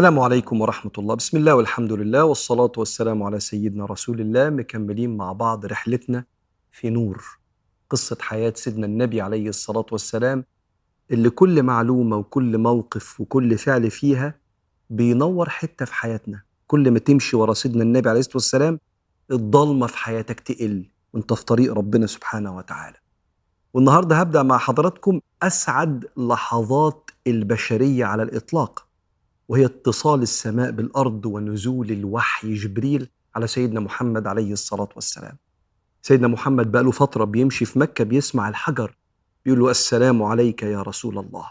السلام عليكم ورحمة الله. بسم الله والحمد لله والصلاة والسلام على سيدنا رسول الله. مكملين مع بعض رحلتنا في نور قصة حياة سيدنا النبي عليه الصلاة والسلام اللي كل معلومة وكل موقف وكل فعل فيها بينور حتة في حياتنا. كل ما تمشي ورا سيدنا النبي عليه الصلاة والسلام الضلمة في حياتك تقل وانت في طريق ربنا سبحانه وتعالى. والنهاردة هبدأ مع حضراتكم أسعد لحظات البشرية على الإطلاق. وهي اتصال السماء بالأرض ونزول الوحي جبريل على سيدنا محمد عليه الصلاة والسلام. سيدنا محمد بقى له فترة بيمشي في مكة بيسمع الحجر بيقول له السلام عليك يا رسول الله.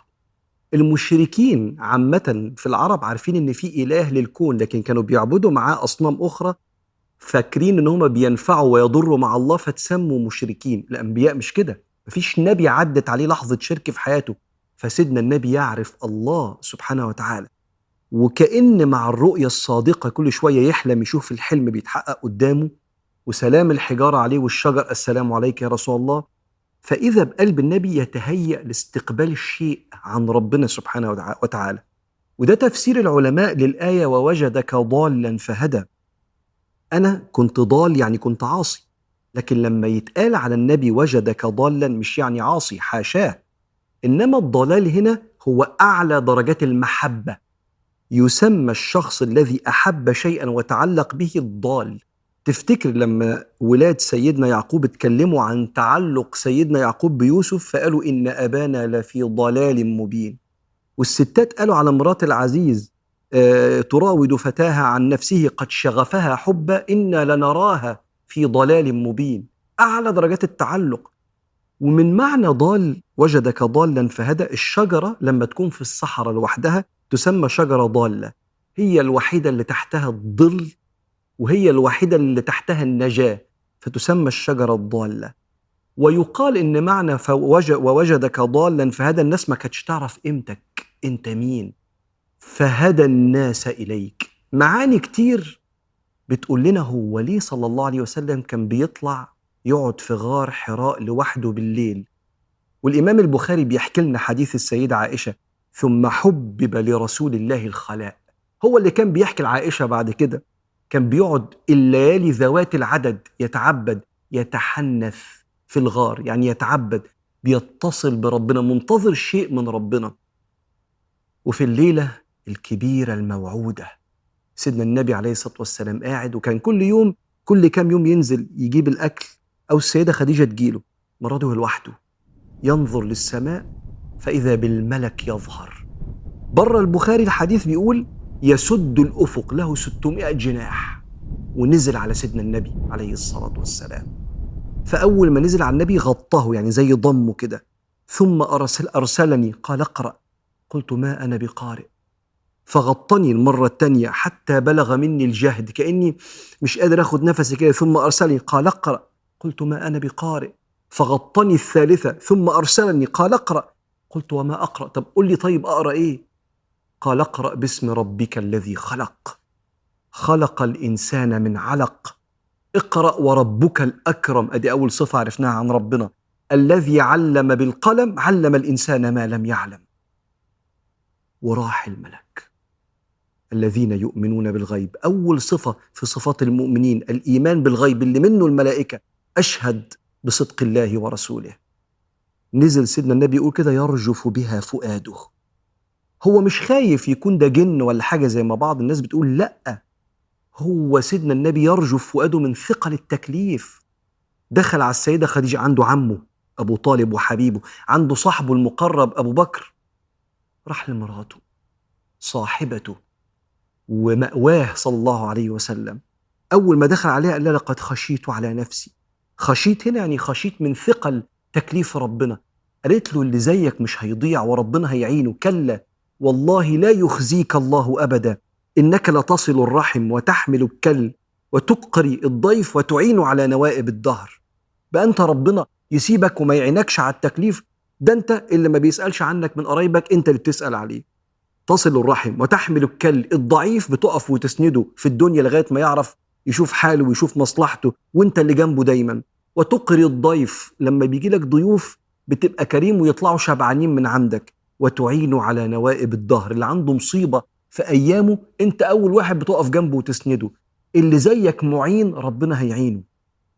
المشركين عامة في العرب عارفين إن في إله للكون لكن كانوا بيعبدوا معاه أصنام أخرى فاكرين إن هم بينفعوا ويضروا مع الله فتسموا مشركين، الأنبياء مش كده، مفيش نبي عدت عليه لحظة شرك في حياته فسيدنا النبي يعرف الله سبحانه وتعالى وكأن مع الرؤية الصادقة كل شوية يحلم يشوف الحلم بيتحقق قدامه وسلام الحجارة عليه والشجر السلام عليك يا رسول الله. فإذا بقلب النبي يتهيأ لاستقبال الشيء عن ربنا سبحانه وتعالى. وده تفسير العلماء للآية ووجدك ضالا فهدى. أنا كنت ضال يعني كنت عاصي لكن لما يتقال على النبي وجدك ضالا مش يعني عاصي حاشاه. إنما الضلال هنا هو أعلى درجات المحبة. يسمى الشخص الذي أحب شيئا وتعلق به الضال. تفتكر لما ولاد سيدنا يعقوب اتكلموا عن تعلق سيدنا يعقوب بيوسف فقالوا إن أبانا لفي ضلال مبين. والستات قالوا على مرات العزيز آه تراود فتاها عن نفسه قد شغفها حبا أنا لنراها في ضلال مبين. أعلى درجات التعلق. ومن معنى ضال وجدك ضالا فهدى الشجرة لما تكون في الصحراء لوحدها تسمى شجرة ضالة. هي الوحيدة اللي تحتها الظل وهي الوحيدة اللي تحتها النجاة فتسمى الشجرة الضالة. ويقال إن معنى ووجدك ضالا فهدى الناس ما كانتش تعرف قيمتك. أنت مين؟ فهدى الناس إليك. معاني كتير بتقول لنا هو ليه صلى الله عليه وسلم كان بيطلع يقعد في غار حراء لوحده بالليل. والإمام البخاري بيحكي لنا حديث السيدة عائشة ثم حبب لرسول الله الخلاء. هو اللي كان بيحكي لعائشة بعد كده. كان بيقعد الليالي ذوات العدد يتعبد يتحنث في الغار يعني يتعبد بيتصل بربنا منتظر شيء من ربنا. وفي الليلة الكبيرة الموعودة سيدنا النبي عليه الصلاة والسلام قاعد وكان كل يوم كل كام يوم ينزل يجيب الأكل أو السيدة خديجة تجيله. مراته لوحده. ينظر للسماء فإذا بالملك يظهر. بره البخاري الحديث بيقول يسد الأفق له 600 جناح. ونزل على سيدنا النبي عليه الصلاة والسلام. فأول ما نزل على النبي غطاه يعني زي ضمه كده. ثم أرسل أرسلني قال اقرأ. قلت ما أنا بقارئ. فغطني المرة الثانية حتى بلغ مني الجهد كأني مش قادر أخذ نفسي كده. ثم أرسلني قال اقرأ. قلت ما أنا بقارئ. فغطني الثالثة ثم أرسلني قال اقرأ. قلت وما أقرأ؟ طب قل لي طيب أقرأ إيه؟ قال اقرأ باسم ربك الذي خلق. خلق الإنسان من علق. اقرأ وربك الأكرم. أدي أول صفة عرفناها عن ربنا. الذي علم بالقلم علم الإنسان ما لم يعلم. وراح الملك. الذين يؤمنون بالغيب. أول صفة في صفات المؤمنين الإيمان بالغيب اللي منه الملائكة. أشهد بصدق الله ورسوله. نزل سيدنا النبي يقول كده يرجف بها فؤاده. هو مش خايف يكون ده جن ولا حاجة زي ما بعض الناس بتقول لأ. هو سيدنا النبي يرجف فؤاده من ثقل التكليف. دخل على السيدة خديجة عنده عمه أبو طالب وحبيبه عنده صاحبه المقرب أبو بكر. راح لمراته صاحبته ومأواه صلى الله عليه وسلم. أول ما دخل عليها قال لها لقد خشيت على نفسي. خشيت هنا يعني خشيت من ثقل تكليف ربنا. قالت له اللي زيك مش هيضيع وربنا هيعينه. كلا والله لا يخزيك الله أبدا. إنك لتصل الرحم وتحمل الكل وتقري الضيف وتعين على نوائب الدهر. بقى انت ربنا يسيبك وما يعينكش على التكليف. ده أنت اللي ما بيسألش عنك من قرايبك أنت اللي بتسأل عليه. تصل الرحم وتحمل الكل. الضعيف بتقف وتسنده في الدنيا لغاية ما يعرف يشوف حاله ويشوف مصلحته وأنت اللي جنبه دايما. وتقري الضيف. لما بيجي لك ضيوف بتبقى كريم ويطلعوا شبعانين من عندك وتعين على نوائب الدهر اللي عنده مصيبة في أيامه أنت أول واحد بتقف جنبه وتسنده. اللي زيك معين ربنا هيعينه.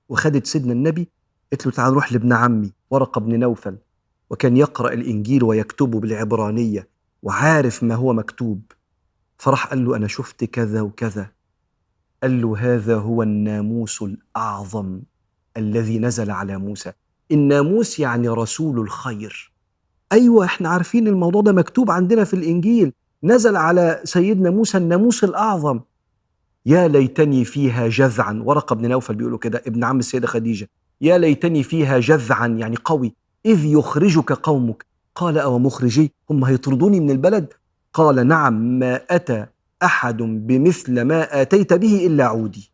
وخدت سيدنا النبي قلت له تعال نروح لابن عمي ورقة بن نوفل وكان يقرأ الإنجيل ويكتبه بالعبرانية وعارف ما هو مكتوب. فراح قال له أنا شفت كذا وكذا. قال له هذا هو الناموس الأعظم. الذي نزل على موسى. الناموس يعني رسول الخير. أيوه إحنا عارفين الموضوع ده مكتوب عندنا في الإنجيل. نزل على سيدنا موسى الناموس الأعظم. يا ليتني فيها جذعا. ورقة بن نوفل بيقولوا كده ابن عم السيدة خديجة. يا ليتني فيها جذعا يعني قوي. إذ يخرجك قومك. قال أو مخرجي هم هيطردوني من البلد؟ قال نعم ما أتى أحد بمثل ما آتيت به إلا عودي.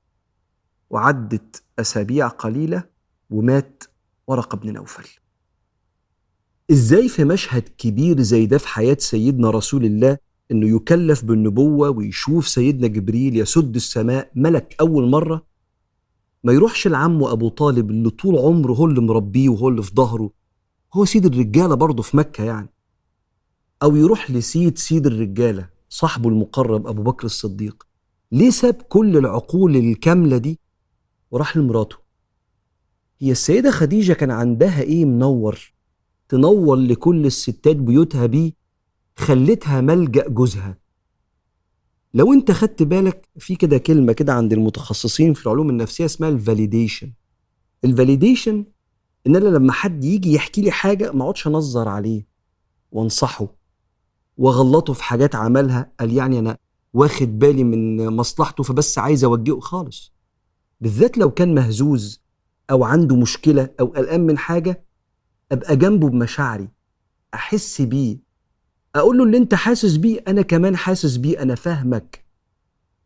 وعدت أسابيع قليلة ومات ورقه بن نوفل. إزاي في مشهد كبير زي ده في حياة سيدنا رسول الله إنه يكلف بالنبوة ويشوف سيدنا جبريل يسد السماء ملك أول مرة؟ ما يروحش لعمه أبو طالب اللي طول عمره هو اللي مربيه وهو اللي في ظهره هو سيد الرجالة برضه في مكة يعني. أو يروح لسيد سيد الرجالة صاحبه المقرب أبو بكر الصديق ليه ساب كل العقول الكاملة دي؟ وراح لمراته. هي السيدة خديجة كان عندها إيه منور؟ تنور لكل الستات بيوتها بيه خلتها ملجأ جوزها. لو أنت خدت بالك في كده كلمة كده عند المتخصصين في العلوم النفسية اسمها ال validation ال validation إن أنا لما حد يجي يحكي لي حاجة ما أقعدش أنظر عليه وأنصحه. وأغلطه في حاجات عملها قال يعني أنا واخد بالي من مصلحته فبس عايز أوجهه خالص. بالذات لو كان مهزوز أو عنده مشكلة أو قلقان من حاجة أبقى جنبه بمشاعري أحس بيه أقول له اللي أنت حاسس بيه أنا كمان حاسس بيه أنا فاهمك.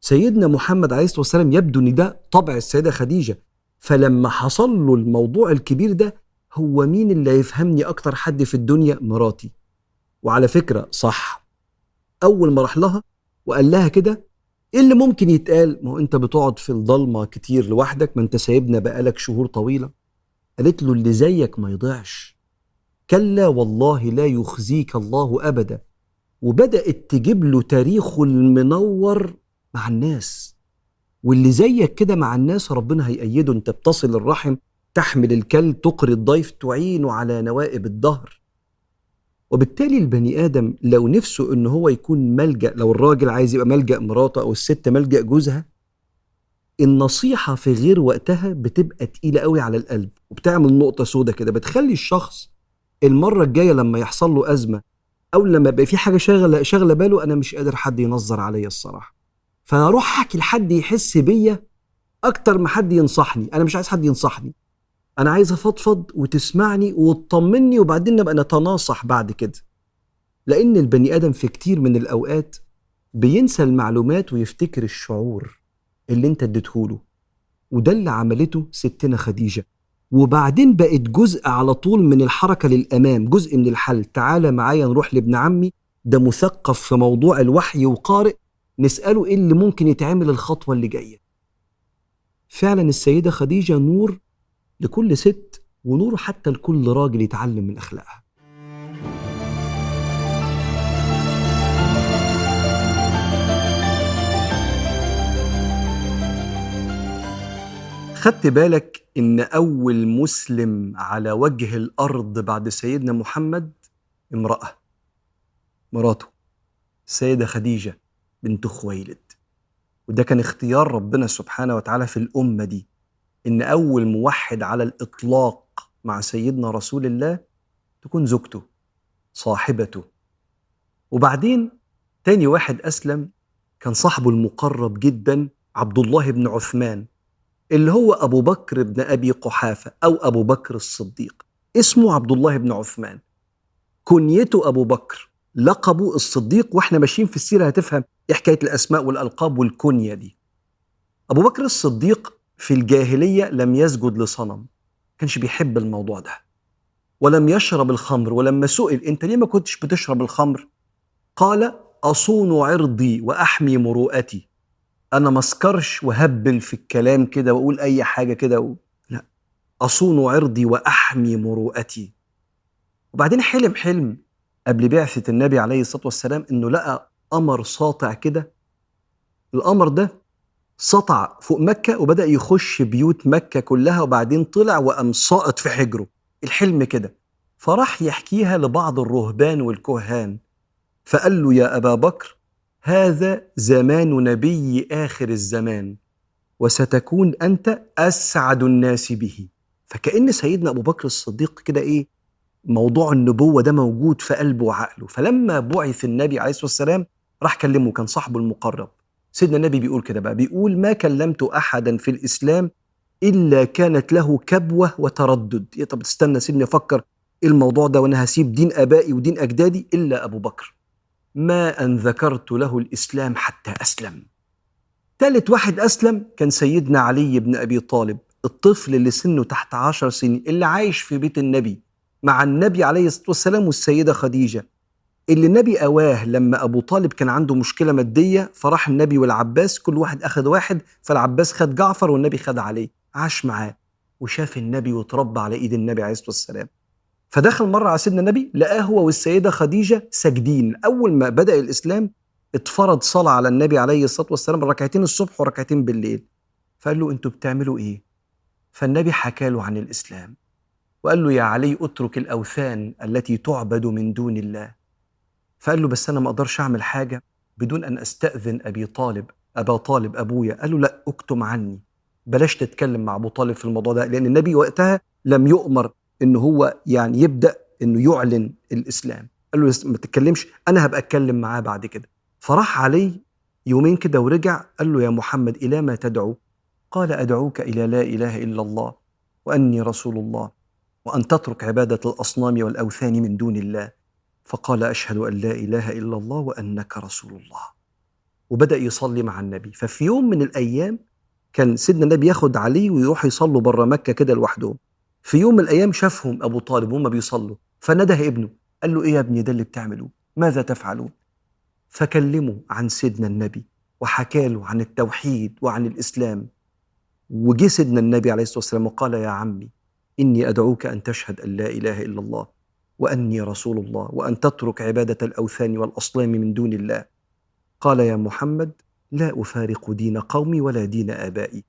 سيدنا محمد عليه الصلاة والسلام يبدو إن ده طبع السيدة خديجة. فلما حصل له الموضوع الكبير ده هو مين اللي هيفهمني أكتر حد في الدنيا؟ مراتي. وعلى فكرة صح. أول ما راح لها وقال لها كده إيه اللي ممكن يتقال ما هو انت بتقعد في الضلمة كتير لوحدك ما انت سايبنا بقالك شهور طويلة. قالت له اللي زيك ما يضيعش. كلا والله لا يخزيك الله أبدا. وبدأت تجيب له تاريخه المنور مع الناس. واللي زيك كده مع الناس ربنا هيأيده. انت بتصل الرحم تحمل الكل تقري الضيف تعينه على نوائب الدهر. وبالتالي البني آدم لو نفسه إن هو يكون ملجأ لو الراجل عايز يبقى ملجأ مراته أو الست ملجأ جوزها النصيحة في غير وقتها بتبقى تقيلة قوي على القلب وبتعمل نقطة سودة كده. بتخلي الشخص المرة الجاية لما يحصل له أزمة أو لما يبقى في حاجة شاغلة شاغلة باله أنا مش قادر حد ينظر عليا الصراحة. فأنا أروح أحكي لحد يحس بيا أكتر ما حد ينصحني. أنا مش عايز حد ينصحني. أنا عايز أفضفض وتسمعني وتطمني وبعدين نبقى نتناصح بعد كده. لأن البني آدم في كتير من الأوقات بينسى المعلومات ويفتكر الشعور اللي أنت اديتهوله وده اللي عملته ستنا خديجة. وبعدين بقت جزء على طول من الحركة للأمام جزء من الحل. تعالى معايا نروح لابن عمي ده مثقف في موضوع الوحي وقارئ نسأله إيه اللي ممكن يتعمل الخطوة اللي جاية. فعلا السيدة خديجة نور لكل ست ونور حتى لكل راجل يتعلم من أخلاقها. خدت بالك إن أول مسلم على وجه الأرض بعد سيدنا محمد امرأة مراته السيده خديجة بنت خويلد. وده كان اختيار ربنا سبحانه وتعالى في الأمة دي. إن أول موحد على الإطلاق مع سيدنا رسول الله تكون زوجته صاحبته. وبعدين تاني واحد أسلم كان صاحبه المقرب جدا عبد الله بن عثمان اللي هو أبو بكر بن أبي قحافة أو أبو بكر الصديق. اسمه عبد الله بن عثمان. كنيته أبو بكر لقبه الصديق وإحنا ماشيين في السيرة هتفهم إيه حكاية الأسماء والألقاب والكنية دي. أبو بكر الصديق في الجاهلية لم يسجد لصنم كانش بيحب الموضوع ده ولم يشرب الخمر ولما سئل أنت ليه ما كنتش بتشرب الخمر؟ قال أصون عرضي وأحمي مروءتي أنا ما أسكرش وهبل في الكلام كده وأقول أي حاجة كده و... لا أصون عرضي وأحمي مروءتي. وبعدين حلم حلم قبل بعثة النبي عليه الصلاة والسلام إنه لقى قمر ساطع كده القمر ده سطع فوق مكة وبدأ يخش بيوت مكة كلها وبعدين طلع وقام ساقط في حجره. الحلم كده. فراح يحكيها لبعض الرهبان والكهان. فقال له يا أبا بكر هذا زمان نبي آخر الزمان وستكون أنت أسعد الناس به. فكأن سيدنا أبو بكر الصديق كده إيه موضوع النبوة ده موجود في قلبه وعقله. فلما بعث النبي عليه الصلاة والسلام راح كلمه كان صاحبه المقرب. سيدنا النبي بيقول كده بقى بيقول ما كلمت أحدا في الإسلام إلا كانت له كبوة وتردد. يا طب استنى سيبني أفكر إيه الموضوع ده وأنا هسيب دين آبائي ودين أجدادي إلا أبو بكر. ما أن ذكرت له الإسلام حتى أسلم. ثالث واحد أسلم كان سيدنا علي بن أبي طالب الطفل اللي سنه تحت عشر سنين اللي عايش في بيت النبي مع النبي عليه الصلاة والسلام والسيدة خديجة. اللي النبي أواه لما أبو طالب كان عنده مشكلة مادية فراح النبي والعباس كل واحد أخذ واحد فالعباس خد جعفر والنبي خد عليه عاش معاه وشاف النبي وتربى على إيد النبي عليه الصلاة والسلام. فدخل مرة على سيدنا النبي لقاه هو والسيدة خديجة ساجدين. أول ما بدأ الإسلام اتفرض صلاة على النبي عليه الصلاة والسلام ركعتين الصبح وركعتين بالليل. فقال له أنتوا بتعملوا إيه؟ فالنبي حكى له عن الإسلام. وقال له يا علي اترك الأوثان التي تعبد من دون الله. فقال له بس أنا ما أقدرش أعمل حاجة بدون أن أستأذن أبي طالب. أبا طالب أبويا قال له لا اكتم عني. بلاش تتكلم مع أبو طالب في الموضوع ده. لأن النبي وقتها لم يؤمر إن هو يعني يبدأ إنه يعلن الإسلام. قال له ما تتكلمش أنا هبقى أتكلم معاه بعد كده. فراح علي يومين كده ورجع قال له يا محمد إلى ما تدعو؟ قال أدعوك إلى لا إله إلا الله وأني رسول الله وأن تترك عبادة الأصنام والأوثان من دون الله. فقال أشهد أن لا إله إلا الله وأنك رسول الله. وبدأ يصلي مع النبي. ففي يوم من الأيام كان سيدنا النبي ياخد علي ويروح يصلوا بره مكة كده لوحدهم. في يوم من الأيام شافهم أبو طالب وهم بيصلوا. فنده ابنه. قال له إيه يا ابني ده اللي بتعملوه؟ ماذا تفعلون؟ فكلموا عن سيدنا النبي وحكى له عن التوحيد وعن الإسلام. وجي سيدنا النبي عليه الصلاة والسلام وقال يا عمي إني أدعوك أن تشهد أن لا إله إلا الله. وأني رسول الله وأن تترك عبادة الأوثان والأصنام من دون الله. قال يا محمد لا أفارق دين قومي ولا دين آبائي.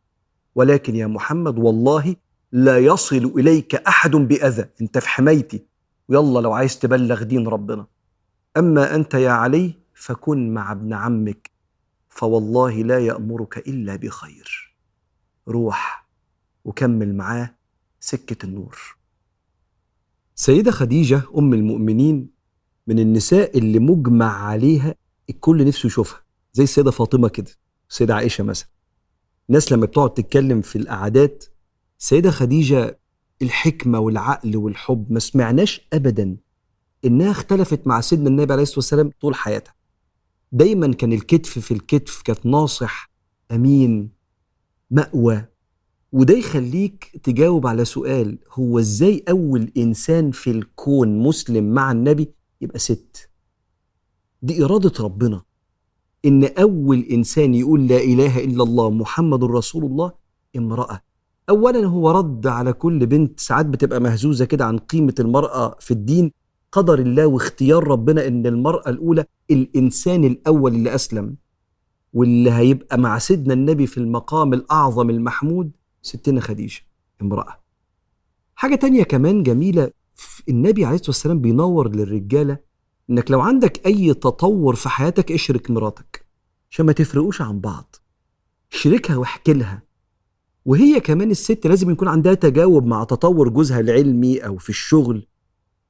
ولكن يا محمد والله لا يصل إليك أحد بأذى. أنت في حمايتي. ويلا لو عايز تبلغ دين ربنا. أما أنت يا علي فكن مع ابن عمك فوالله لا يأمرك إلا بخير. روح وكمل معاه سكة النور. سيدة خديجة أم المؤمنين من النساء اللي مجمع عليها الكل نفسه يشوفها زي السيدة فاطمة كده السيدة عائشة مثلا. الناس لما بتقعد تتكلم في القعدات السيدة خديجة الحكمة والعقل والحب ما سمعناش أبدا إنها اختلفت مع سيدنا النبي عليه الصلاة والسلام طول حياتها. دايما كان الكتف في الكتف كانت ناصح أمين مأوى وده يخليك تجاوب على سؤال هو إزاي أول إنسان في الكون مسلم مع النبي يبقى ست؟ دي إرادة ربنا. إن أول إنسان يقول لا إله إلا الله محمد رسول الله امرأة. اولا هو رد على كل بنت ساعات بتبقى مهزوزة كده عن قيمة المرأة في الدين. قدر الله واختيار ربنا إن المرأة الأولى الإنسان الأول اللي أسلم واللي هيبقى مع سيدنا النبي في المقام الأعظم المحمود ستنا خديجة امرأة. حاجة تانية كمان جميلة النبي عليه الصلاة والسلام بينور للرجالة إنك لو عندك أي تطور في حياتك اشرك مراتك عشان ما تفرقوش عن بعض. شاركها واحكي لها. وهي كمان الست لازم يكون عندها تجاوب مع تطور جوزها العلمي أو في الشغل.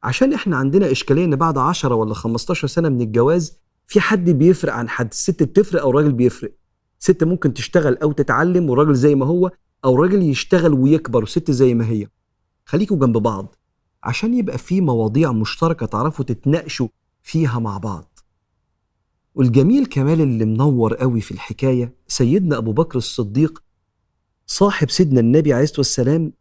عشان إحنا عندنا إشكالية إن بعد 10 ولا 15 سنة من الجواز في حد بيفرق عن حد. الست بتفرق أو الراجل بيفرق. ست ممكن تشتغل أو تتعلم والراجل زي ما هو أو راجل يشتغل ويكبر وست زي ما هي. خليكوا جنب بعض عشان يبقى في مواضيع مشتركة تعرفوا تتناقشوا فيها مع بعض. والجميل كمال اللي منور قوي في الحكاية سيدنا أبو بكر الصديق صاحب سيدنا النبي عليه الصلاة والسلام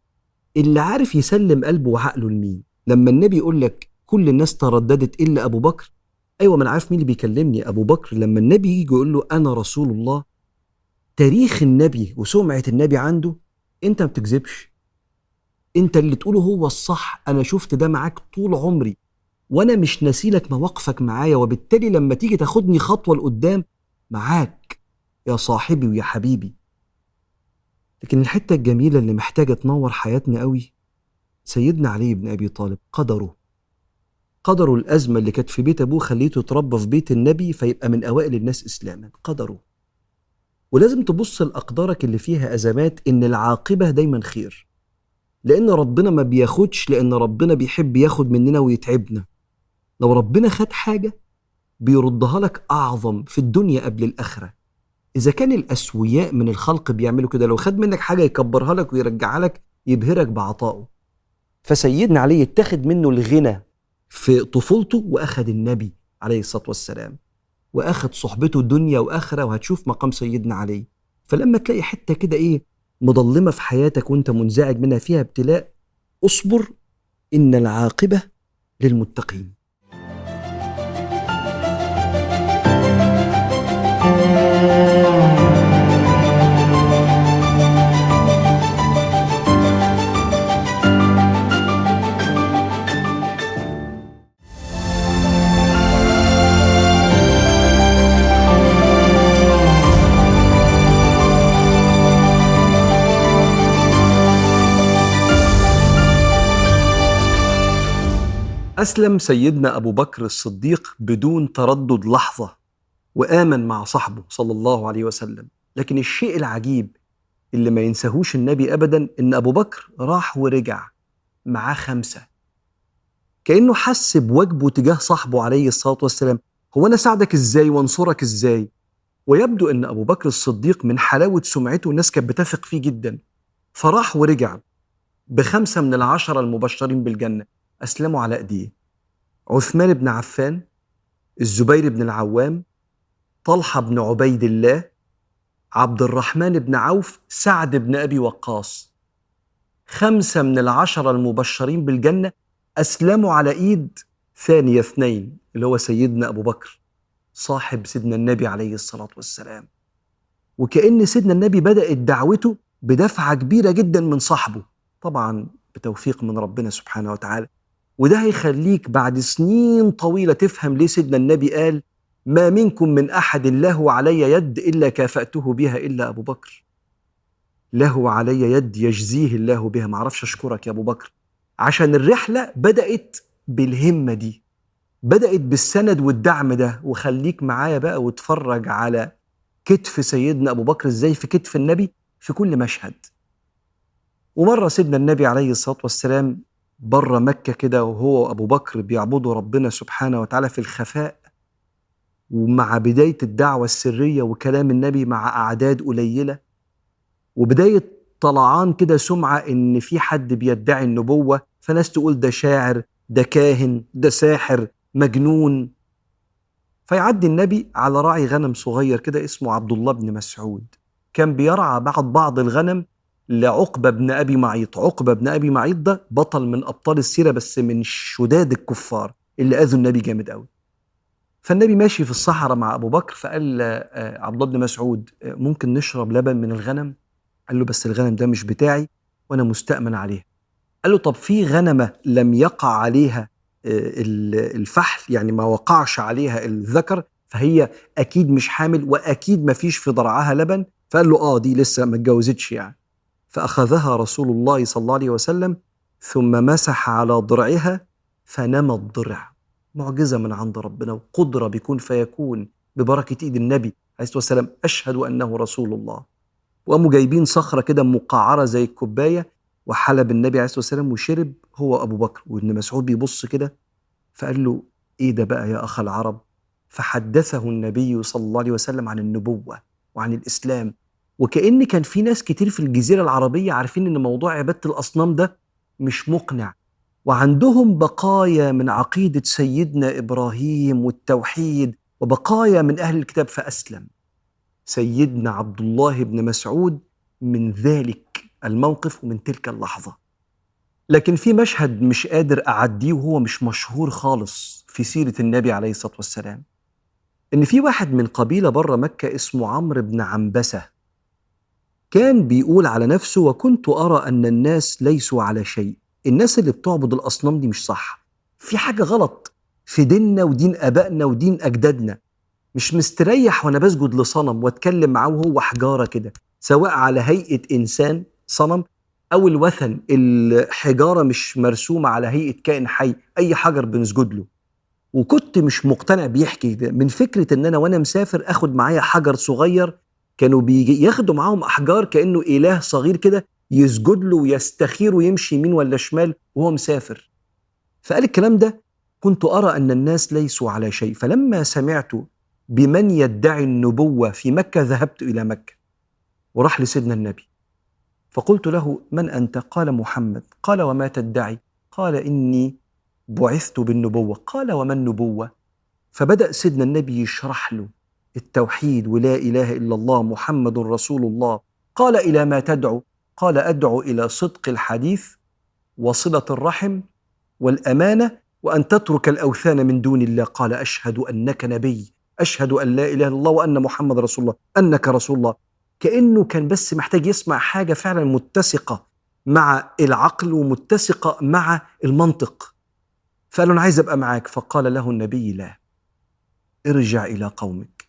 اللي عارف يسلم قلبه وعقله لمين. لما النبي يقول لك كل الناس ترددت إلا أبو بكر أيوه ما أنا عارف مين اللي بيكلمني أبو بكر. لما النبي يجي يقول له أنا رسول الله تاريخ النبي وسمعة النبي عنده انت ما بتكذبش. انت اللي تقوله هو الصح. أنا شفت ده معاك طول عمري. وأنا مش ناسيلك مواقفك معايا. وبالتالي لما تيجي تاخدني خطوة لقدام معاك يا صاحبي ويا حبيبي. لكن الحتة الجميلة اللي محتاجة تنور حياتنا قوي سيدنا علي بن أبي طالب قدره. قدره الأزمة اللي كانت في بيت أبوه خليته يتربى في بيت النبي فيبقى من أوائل الناس إسلاما. قدره. ولازم تبص لأقدارك اللي فيها أزمات إن العاقبة دايما خير. لأن ربنا ما بياخدش لأن ربنا بيحب ياخد مننا ويتعبنا. لو ربنا خد حاجة بيردها لك أعظم في الدنيا قبل الآخرة. إذا كان الأسوياء من الخلق بيعملوا كده لو خد منك حاجة يكبرها لك ويرجعها لك يبهرك بعطائه. فسيدنا علي يتخذ منه الغنى في طفولته واخد النبي عليه الصلاة والسلام. وآخد صحبته دنيا وآخرة وهتشوف مقام سيدنا علي. فلما تلاقي حتة كده إيه مضلمه في حياتك وأنت منزعج منها فيها ابتلاء اصبر إن العاقبة للمتقين. أسلم سيدنا أبو بكر الصديق بدون تردد لحظة وآمن مع صاحبه صلى الله عليه وسلم. لكن الشيء العجيب اللي ما ينساهوش النبي أبدا إن أبو بكر راح ورجع معاه خمسة. كأنه حس بواجبه تجاه صاحبه عليه الصلاة والسلام. هو أنا ساعدك إزاي وأنصرك إزاي؟ ويبدو أن أبو بكر الصديق من حلاوة سمعته الناس كانت بتثق فيه جدا. فراح ورجع بخمسة من العشرة المبشرين بالجنة. أسلموا على أيديه. عثمان بن عفان الزبير بن العوام طلحة بن عبيد الله عبد الرحمن بن عوف سعد بن أبي وقاص. خمسة من العشرة المبشرين بالجنة أسلموا على إيد ثاني اثنين اللي هو سيدنا أبو بكر صاحب سيدنا النبي عليه الصلاة والسلام. وكأن سيدنا النبي بدأت دعوته بدفعة كبيرة جدا من صاحبه. طبعا بتوفيق من ربنا سبحانه وتعالى. وده هيخليك بعد سنين طويلة تفهم ليه سيدنا النبي قال ما منكم من أحد له علي يد إلا كافأته بها إلا أبو بكر. له علي يد يجزيه الله بها. معرفش أشكرك يا أبو بكر. عشان الرحلة بدأت بالهمة دي بدأت بالسند والدعم ده. وخليك معايا بقى واتفرج على كتف سيدنا أبو بكر. إزاي؟ في كتف النبي في كل مشهد. ومرة سيدنا النبي عليه الصلاة والسلام بره مكة كده وهو وأبو بكر بيعبدوا ربنا سبحانه وتعالى في الخفاء ومع بداية الدعوة السرية وكلام النبي مع أعداد قليلة وبداية طلعان كده سمعة إن في حد بيدعي النبوة فناس تقول ده شاعر ده كاهن ده ساحر مجنون. فيعدي النبي على راعي غنم صغير كده اسمه عبد الله بن مسعود كان بيرعى بعض بعض الغنم لعقبة بن أبي معيط. عقبة بن أبي معيط ده بطل من أبطال السيرة بس من شداد الكفار اللي أذوا النبي جامد قوي فالنبي ماشي في الصحراء مع أبو بكر فقال آه، عبد الله بن مسعود آه، ممكن نشرب لبن من الغنم؟ قال له بس الغنم ده مش بتاعي وأنا مستأمن عليه قال له طب في غنمة لم يقع عليها آه، الفحل يعني ما وقعش عليها الذكر فهي أكيد مش حامل وأكيد ما فيش في ضرعها لبن؟ فقال له آه دي لسه ما اتجوزتش يعني. فأخذها رسول الله صلى الله عليه وسلم ثم مسح على ضرعها فنمى الضرع. معجزة من عند ربنا وقدرة بيكون فيكون ببركة إيد النبي عليه الصلاة والسلام. أشهد أنه رسول الله. وقاموا جايبين صخرة كده مقعرة زي الكوباية وحلب النبي عليه الصلاة والسلام وشرب هو أبو بكر وابن مسعود بيبص كده فقال له إيه ده بقى يا أخ العرب؟ فحدثه النبي صلى الله عليه وسلم عن النبوة وعن الإسلام. وكأن كان في ناس كتير في الجزيرة العربية عارفين إن موضوع عبادة الأصنام ده مش مقنع. وعندهم بقايا من عقيدة سيدنا إبراهيم والتوحيد وبقايا من أهل الكتاب فأسلم. سيدنا عبد الله بن مسعود من ذلك الموقف ومن تلك اللحظة. لكن في مشهد مش قادر أعديه وهو مش مشهور خالص في سيرة النبي عليه الصلاة والسلام. إن في واحد من قبيلة بره مكة اسمه عمرو بن عنبسة كان بيقول على نفسه وكنت أرى أن الناس ليسوا على شيء. الناس اللي بتعبد الأصنام دي مش صح. في حاجة غلط. في ديننا ودين آبائنا ودين أجدادنا. مش مستريح وأنا بسجد لصنم وأتكلم معاه وهو حجارة كده سواء على هيئة إنسان صنم أو الوثن. الحجارة مش مرسومة على هيئة كائن حي أي حجر بنسجد له. وكنت مش مقتنع بيحكي ده. من فكرة إن أنا وأنا مسافر أخد معايا حجر صغير كانوا بيجي ياخدوا معاهم أحجار كأنه إله صغير كده يسجد له ويستخير ويمشي يمين ولا شمال وهو مسافر. فقال الكلام ده كنت أرى أن الناس ليسوا على شيء فلما سمعت بمن يدعي النبوة في مكة ذهبت إلى مكة. وراح لسيدنا النبي. فقلت له من انت قال محمد. قال وما تدعي قال إني بعثت بالنبوة. قال وما النبوة؟ فبدأ سيدنا النبي يشرح له. التوحيد ولا إله إلا الله محمد رسول الله. قال إلى ما تدعو؟ قال أدعو إلى صدق الحديث وصلة الرحم والأمانة وأن تترك الأوثان من دون الله. قال أشهد أنك نبي. أشهد أن لا إله إلا الله وأن محمد رسول الله. أنك رسول الله. كأنه كان بس محتاج يسمع حاجة فعلا متسقة مع العقل ومتسقة مع المنطق. فقال له أنا عايز أبقى معاك. فقال له النبي لا. ارجع إلى قومك.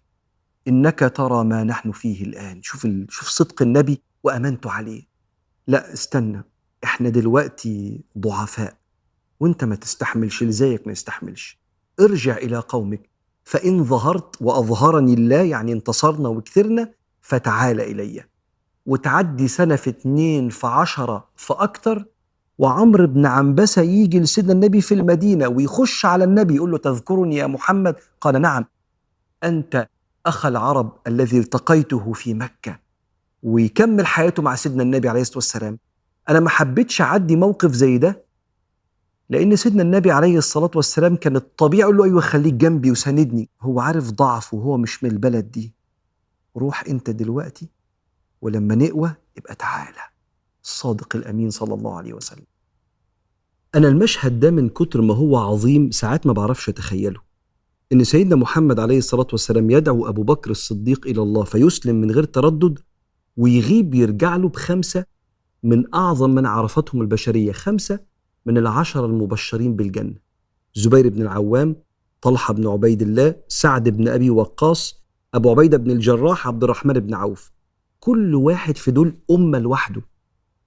إنك ترى ما نحن فيه الآن. شوف ال... شوف صدق النبي وامنته عليه. لا استنى. إحنا دلوقتي ضعفاء. وأنت ما تستحملش اللي زيك ما يستحملش. ارجع إلى قومك. فإن ظهرت وأظهرني الله يعني انتصرنا وكثرنا فتعال إلي. وتعدي سنة في اتنين في عشرة في أكتر وعمرو بن عنبسة يجي لسيدنا النبي في المدينة ويخش على النبي يقول له تذكرني يا محمد؟ قال نعم. أنت أخ العرب الذي التقيته في مكة ويكمل حياته مع سيدنا النبي عليه الصلاة والسلام. أنا ما حبيتش أعدي موقف زي ده لأن سيدنا النبي عليه الصلاة والسلام كان الطبيعي يقول له أيوه خليك جنبي وساندني. هو عارف ضعفه وهو مش من البلد دي. روح أنت دلوقتي ولما نقوى يبقى تعالى. الصادق الأمين صلى الله عليه وسلم. أنا المشهد ده من كتر ما هو عظيم ساعات ما بعرفش أتخيله. إن سيدنا محمد عليه الصلاة والسلام يدعو أبو بكر الصديق إلى الله فيسلم من غير تردد ويغيب يرجع له بخمسة من أعظم من عرفتهم البشرية خمسة من العشرة المبشرين بالجنة. زبير بن العوام طلحة بن عبيد الله سعد بن أبي وقاص أبو عبيدة بن الجراح عبد الرحمن بن عوف. كل واحد في دول أمة لوحده.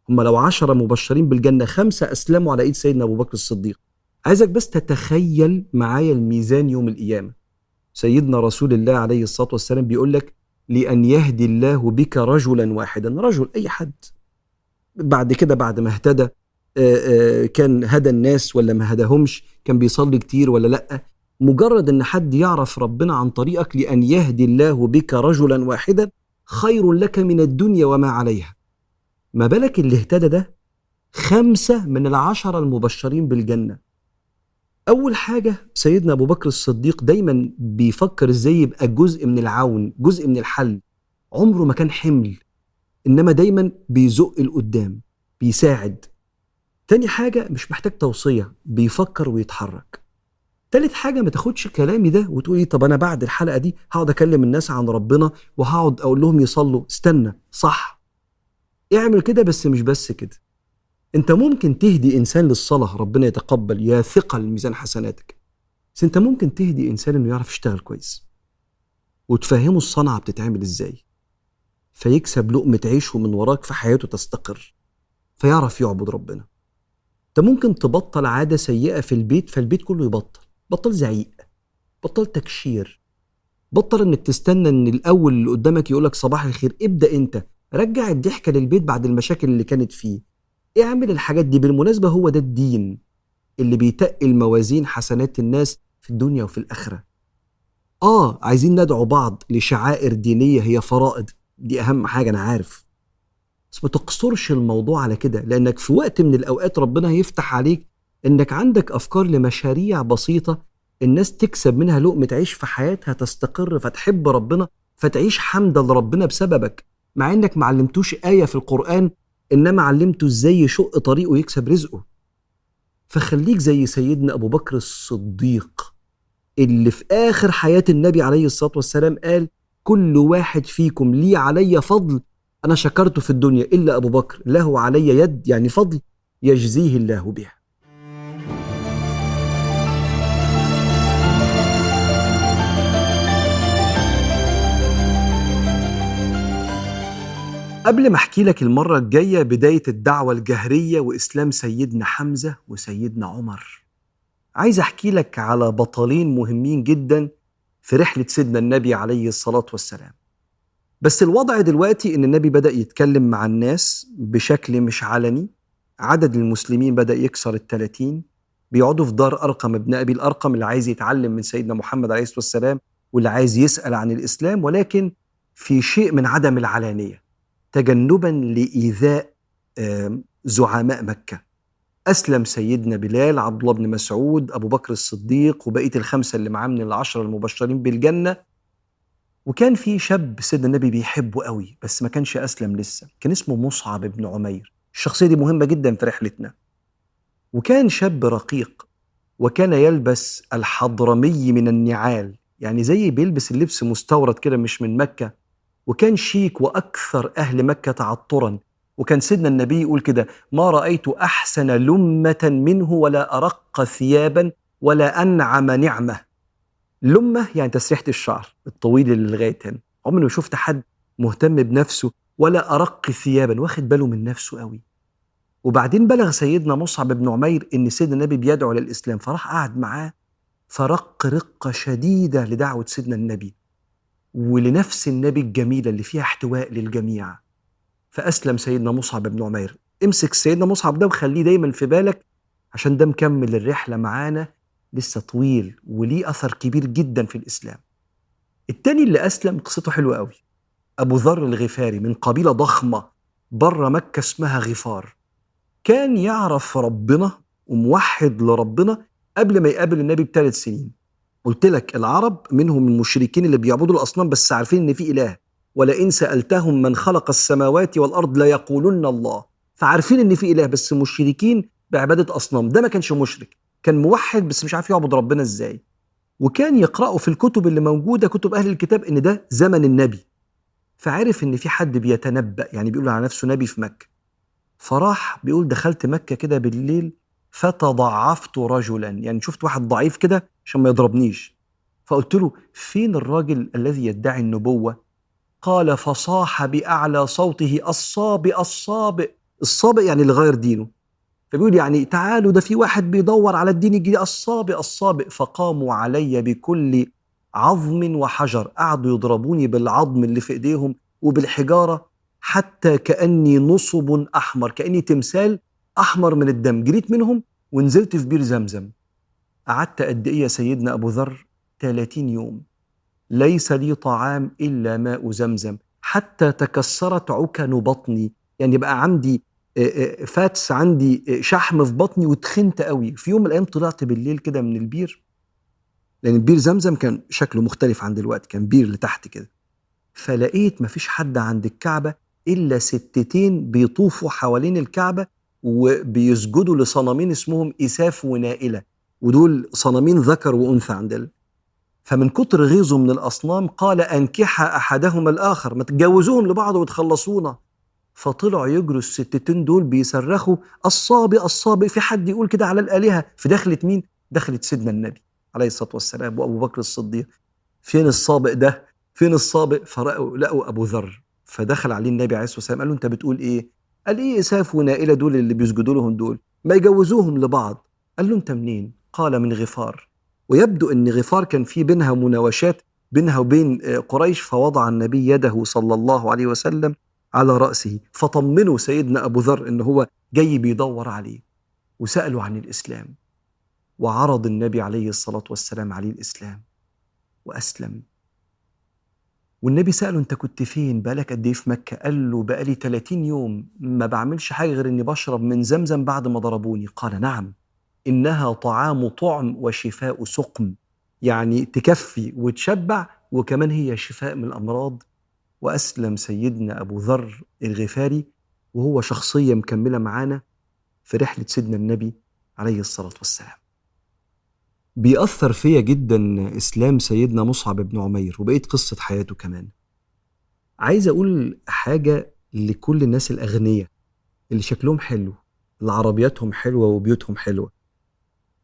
هم لو عشرة مبشرين بالجنة خمسة أسلموا على إيد سيدنا أبو بكر الصديق. عايزك بس تتخيل معايا الميزان يوم القيامة. سيدنا رسول الله عليه الصلاة والسلام بيقول لك لأن يهدي الله بك رجلا واحدا رجل أي حد. بعد كده بعد ما اهتدى كان هدى الناس ولا ما هداهمش؟ كان بيصلي كتير ولا لأ؟ مجرد إن حد يعرف ربنا عن طريقك لأن يهدي الله بك رجلا واحدا خير لك من الدنيا وما عليها. ما بالك اللي اهتدى ده؟ خمسة من العشرة المبشرين بالجنة. أول حاجة سيدنا أبو بكر الصديق دايما بيفكر إزاي يبقى جزء من العون جزء من الحل عمره ما كان حمل إنما دايما بيزق لقدام بيساعد. تاني حاجة مش محتاج توصية بيفكر ويتحرك. تالت حاجة ما تاخدش كلامي ده وتقولي طب أنا بعد الحلقة دي هقعد أكلم الناس عن ربنا وهقعد أقول لهم يصلوا. استنى صح. اعمل كده بس مش بس كده. انت ممكن تهدي انسان للصلاة ربنا يتقبل يا ثقل ميزان حسناتك. بس انت ممكن تهدي انسان انه يعرف يشتغل كويس. وتفهمه الصنعة بتتعمل إزاي. فيكسب لقمة عيشه من وراك في حياته تستقر. فيعرف يعبد ربنا. انت ممكن تبطل عادة سيئة في البيت فالبيت كله يبطل. بطل زعيق. بطل تكشير. بطل انك تستنى ان الأول اللي قدامك يقولك صباح الخير ابدأ انت. رجع الضحكة للبيت بعد المشاكل اللي كانت فيه. اعمل الحاجات دي. بالمناسبة هو ده الدين اللي بيتقل موازين حسنات الناس في الدنيا وفي الآخرة. آه عايزين ندعو بعض لشعائر دينية هي فرائض. دي أهم حاجة أنا عارف. بس ما تقصرش الموضوع على كده لأنك في وقت من الأوقات ربنا هيفتح عليك إنك عندك أفكار لمشاريع بسيطة الناس تكسب منها لقمة عيش في حياتها تستقر فتحب ربنا فتعيش حمدا لربنا بسببك مع إنك ما علمتوش آية في القرآن إنما علمته إزاي يشق طريقه ويكسب رزقه. فخليك زي سيدنا أبو بكر الصديق اللي في آخر حياة النبي عليه الصلاة والسلام قال كل واحد فيكم لي علي فضل أنا شكرته في الدنيا إلا أبو بكر له علي يد يعني فضل يجزيه الله به قبل ما أحكي لك المرة الجاية بداية الدعوة الجهرية وإسلام سيدنا حمزة وسيدنا عمر عايز أحكي لك على بطلين مهمين جدا في رحلة سيدنا النبي عليه الصلاة والسلام. بس الوضع دلوقتي إن النبي بدأ يتكلم مع الناس بشكل مش علني عدد المسلمين بدأ يكسر الثلاثين بيقعدوا في دار أرقم ابن أبي الأرقم اللي عايز يتعلم من سيدنا محمد عليه الصلاة والسلام واللي عايز يسأل عن الإسلام ولكن في شيء من عدم العلانية. تجنبا لإيذاء زعماء مكة. أسلم سيدنا بلال عبد الله بن مسعود أبو بكر الصديق وبقية الخمسة اللي معاه من العشرة المبشرين بالجنة. وكان في شاب سيدنا النبي بيحبه قوي بس ما كانش أسلم لسه. كان اسمه مصعب بن عمير. الشخصية دي مهمة جدا في رحلتنا. وكان شاب رقيق وكان يلبس الحضرمي من النعال. يعني زي بيلبس اللبس مستورد كده مش من مكة. وكان شيك وأكثر أهل مكة تعطرا. وكان سيدنا النبي يقول كده ما رأيت أحسن لمة منه ولا أرق ثيابا ولا أنعم نعمة. لمة يعني تسريحة الشعر الطويل اللي لغاية هنا. عمري ما شفت حد مهتم بنفسه ولا أرق ثيابا واخد باله من نفسه قوي. وبعدين بلغ سيدنا مصعب بن عمير إن سيدنا النبي بيدعو للإسلام فراح قعد معاه فرق رقة شديدة لدعوة سيدنا النبي. ولنفس النبي الجميله اللي فيها احتواء للجميع. فأسلم سيدنا مصعب بن عمير. امسك سيدنا مصعب ده وخليه دايما في بالك عشان ده مكمل الرحلة معانا لسه طويل وليه أثر كبير جدا في الإسلام. التاني اللي أسلم قصته حلوة قوي. أبو ذر الغفاري من قبيلة ضخمة بره مكة اسمها غفار. كان يعرف ربنا وموحد لربنا قبل ما يقابل النبي بثلاث سنين. قلت لك العرب منهم المشركين اللي بيعبدوا الأصنام بس عارفين إن في إله. ولئن سألتهم من خلق السماوات والأرض ليقولن الله. فعارفين إن في إله بس مشركين بعبادة أصنام. ده ما كانش مشرك. كان موحد بس مش عارف يعبد ربنا إزاي. وكان يقرأوا في الكتب اللي موجودة كتب أهل الكتاب إن ده زمن النبي. فعرف إن في حد بيتنبأ يعني بيقول على نفسه نبي في مكة. فراح بيقول دخلت مكة كده بالليل فتضعفت رجلا. يعني شفت واحد ضعيف كده عشان ما يضربنيش. فقلت له فين الراجل الذي يدعي النبوة؟ قال فصاح بأعلى صوته الصابئ الصابئ. الصابئ يعني اللي غير دينه. فبيقول يعني تعالوا ده في واحد بيدور على الدين الجديد الصابئ الصابئ. فقاموا علي بكل عظم وحجر. قعدوا يضربوني بالعظم اللي في إيديهم وبالحجارة حتى كأني نصب أحمر كأني تمثال أحمر من الدم. جريت منهم ونزلت في بير زمزم. قعدت قد إيه يا سيدنا أبو ذر؟ 30 يوم. ليس لي طعام إلا ماء زمزم. حتى تكسرت عكن بطني. يعني بقى عندي فاتس عندي شحم في بطني وتخنت قوي. في يوم من الأيام طلعت بالليل كده من البير. لأن البير زمزم كان شكله مختلف عن دلوقتي. كان بير لتحت كده. فلقيت مفيش حد عند الكعبة إلا ستتين بيطوفوا حوالين الكعبة وبيسجدوا لصنمين اسمهم إساف ونائلة ودول صنمين ذكر وأنثى عندنا فمن كتر غيظه من الأصنام قال أنكح أحدهما الآخر ما تتجوزوهم لبعض وتخلصونا فطلعوا يجروا الستتين دول بيصرخوا الصابئ الصابئ في حد يقول كده على الآلهة في دخلت مين؟ دخلت سيدنا النبي عليه الصلاة والسلام وأبو بكر الصديق فين الصابئ ده؟ فين الصابئ؟ فرأوا لقوا أبو ذر فدخل عليه النبي عليه الصلاة والسلام قال له أنت بتقول إيه؟ قال إيه إساف ونائلة دول اللي بيسجدوا لهم دول؟ ما يجوزوهم لبعض. قال له أنت منين؟ قال من غفار. ويبدو أن غفار كان في بينها مناوشات بينها وبين قريش فوضع النبي يده صلى الله عليه وسلم على رأسه. فطمنوا سيدنا أبو ذر إن هو جاي بيدور عليه. وسألوا عن الإسلام. وعرض النبي عليه الصلاة والسلام عليه الإسلام. وأسلم. والنبي سأله أنت كنت فين؟ بقالك قد إيه في مكة؟ قال له بقالي 30 يوم ما بعملش حاجة غير إني بشرب من زمزم بعد ما ضربوني. قال نعم إنها طعام طعم وشفاء سقم يعني تكفي وتشبع وكمان هي شفاء من الأمراض. وأسلم سيدنا أبو ذر الغفاري وهو شخصية مكملة معانا في رحلة سيدنا النبي عليه الصلاة والسلام. بيأثر فيا جدا إسلام سيدنا مصعب بن عمير وبقيت قصة حياته كمان. عايز أقول حاجة لكل الناس الأغنياء اللي شكلهم حلو اللي عربياتهم حلوة وبيوتهم حلوة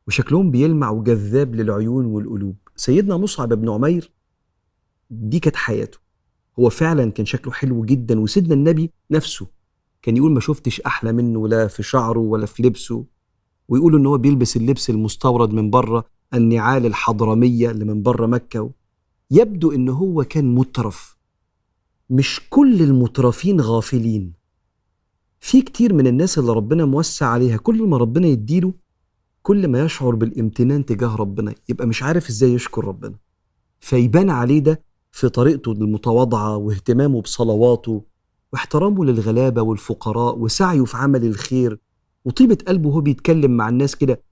وشكلهم بيلمع وجذاب للعيون والقلوب. سيدنا مصعب بن عمير دي كانت حياته. هو فعلا كان شكله حلو جدا وسيدنا النبي نفسه كان يقول ما شفتش أحلى منه لا في شعره ولا في لبسه ويقولوا إن هو بيلبس اللبس المستورد من بره النعال الحضرمية اللي من بره مكة يبدو إن هو كان مترف. مش كل المترفين غافلين. في كتير من الناس اللي ربنا موسع عليها كل ما ربنا يديله كل ما يشعر بالامتنان تجاه ربنا يبقى مش عارف إزاي يشكر ربنا. فيبان عليه ده في طريقته المتواضعة واهتمامه بصلواته واحترامه للغلابة والفقراء وسعيه في عمل الخير. وطيبة قلبه وهو بيتكلم مع الناس كده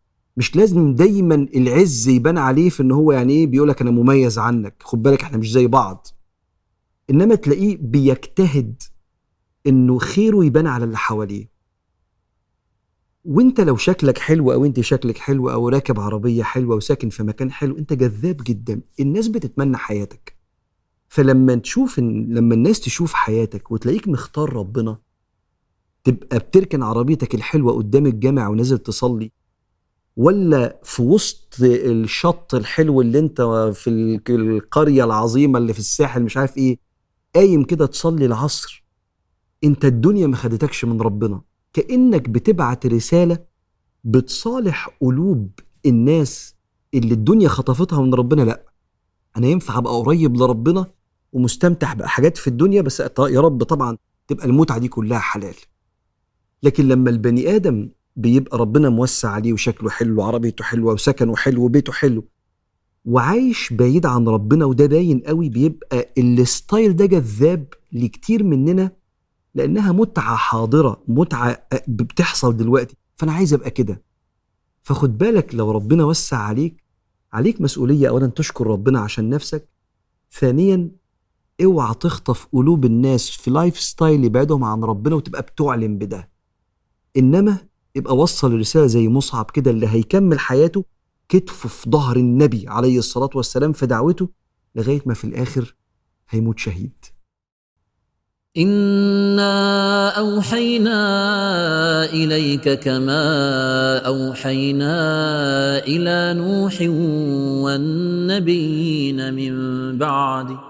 مش لازم دايما العز يبان عليه في إن هو يعني إيه بيقول لك أنا مميز عنك خد بالك إحنا مش زي بعض. إنما تلاقيه بيجتهد إنه خيره يبان على اللي حواليه. وإنت لو شكلك حلو أو إنت شكلك حلو أو راكب عربية حلوة وساكن في مكان حلو إنت جذاب جدا. الناس بتتمنى حياتك. فلما تشوف إن لما الناس تشوف حياتك وتلاقيك مختار ربنا تبقى بتركن عربيتك الحلوة قدام الجامع ونازل تصلي ولا في وسط الشط الحلو اللي انت في القرية العظيمة اللي في الساحل مش عارف إيه قايم كده تصلي العصر. انت الدنيا ما خدتكش من ربنا. كأنك بتبعت رسالة بتصالح قلوب الناس اللي الدنيا خطفتها من ربنا. لا أنا ينفع أبقى قريب لربنا ومستمتع بحاجات في الدنيا بس يا رب طبعا تبقى المتعة دي كلها حلال. لكن لما البني آدم بيبقى ربنا موسع عليه وشكله حلو وعربيته حلوة وسكنه حلو وبيته حلو. وعايش بعيد عن ربنا وده باين قوي بيبقى ال style ده جذاب لكتير مننا لأنها متعة حاضرة متعة بتحصل دلوقتي. فأنا عايز أبقى كده. فخد بالك لو ربنا وسع عليك عليك مسؤولية اولا تشكر ربنا عشان نفسك ثانيا اوعى تخطف قلوب الناس في lifestyle يبعدهم عن ربنا وتبقى بتعلن بده. إنما يبقى وصل رسالة زي مصعب كده اللي هيكمل حياته كتفه في ظهر النبي عليه الصلاة والسلام في دعوته لغاية ما في الآخر هيموت شهيد. إنا أوحينا إليك كما أوحينا إلى نوح والنبيين من بعده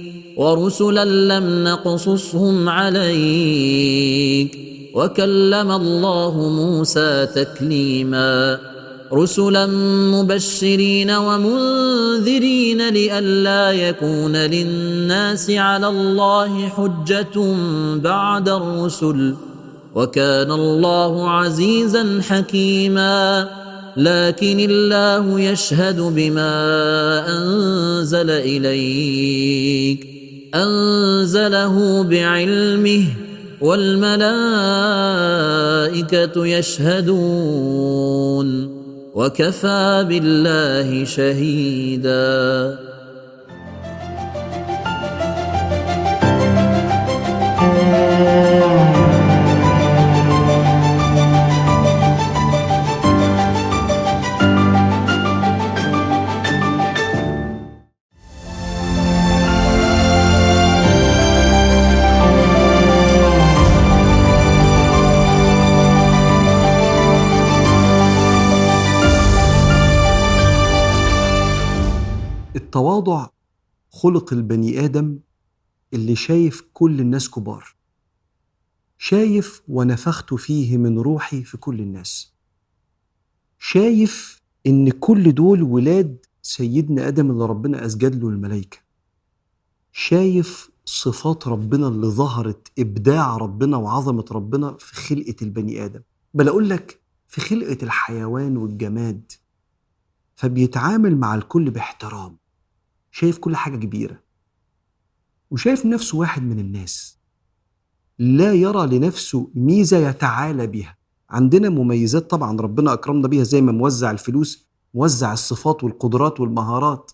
ورسلا لم نقصصهم عليك. وكلم الله موسى تكليما. رسلا مبشرين ومنذرين لئلا يكون للناس على الله حجة بعد الرسل. وكان الله عزيزا حكيما. لكن الله يشهد بما أنزل إليك. أنزله بعلمه والملائكة يشهدون وكفى بالله شهيدا خلق البني آدم اللي شايف كل الناس كبار. شايف ونفخت فيه من روحي في كل الناس. شايف إن كل دول ولاد سيدنا آدم اللي ربنا أسجد له الملائكة. شايف صفات ربنا اللي ظهرت إبداع ربنا وعظمة ربنا في خلقة البني آدم. بل أقول لك في خلقة الحيوان والجماد فبيتعامل مع الكل باحترام. شايف كل حاجة كبيرة وشايف نفسه واحد من الناس لا يرى لنفسه ميزة يتعالى بها. عندنا مميزات طبعا ربنا أكرمنا بيها زي ما موزع الفلوس موزع الصفات والقدرات والمهارات.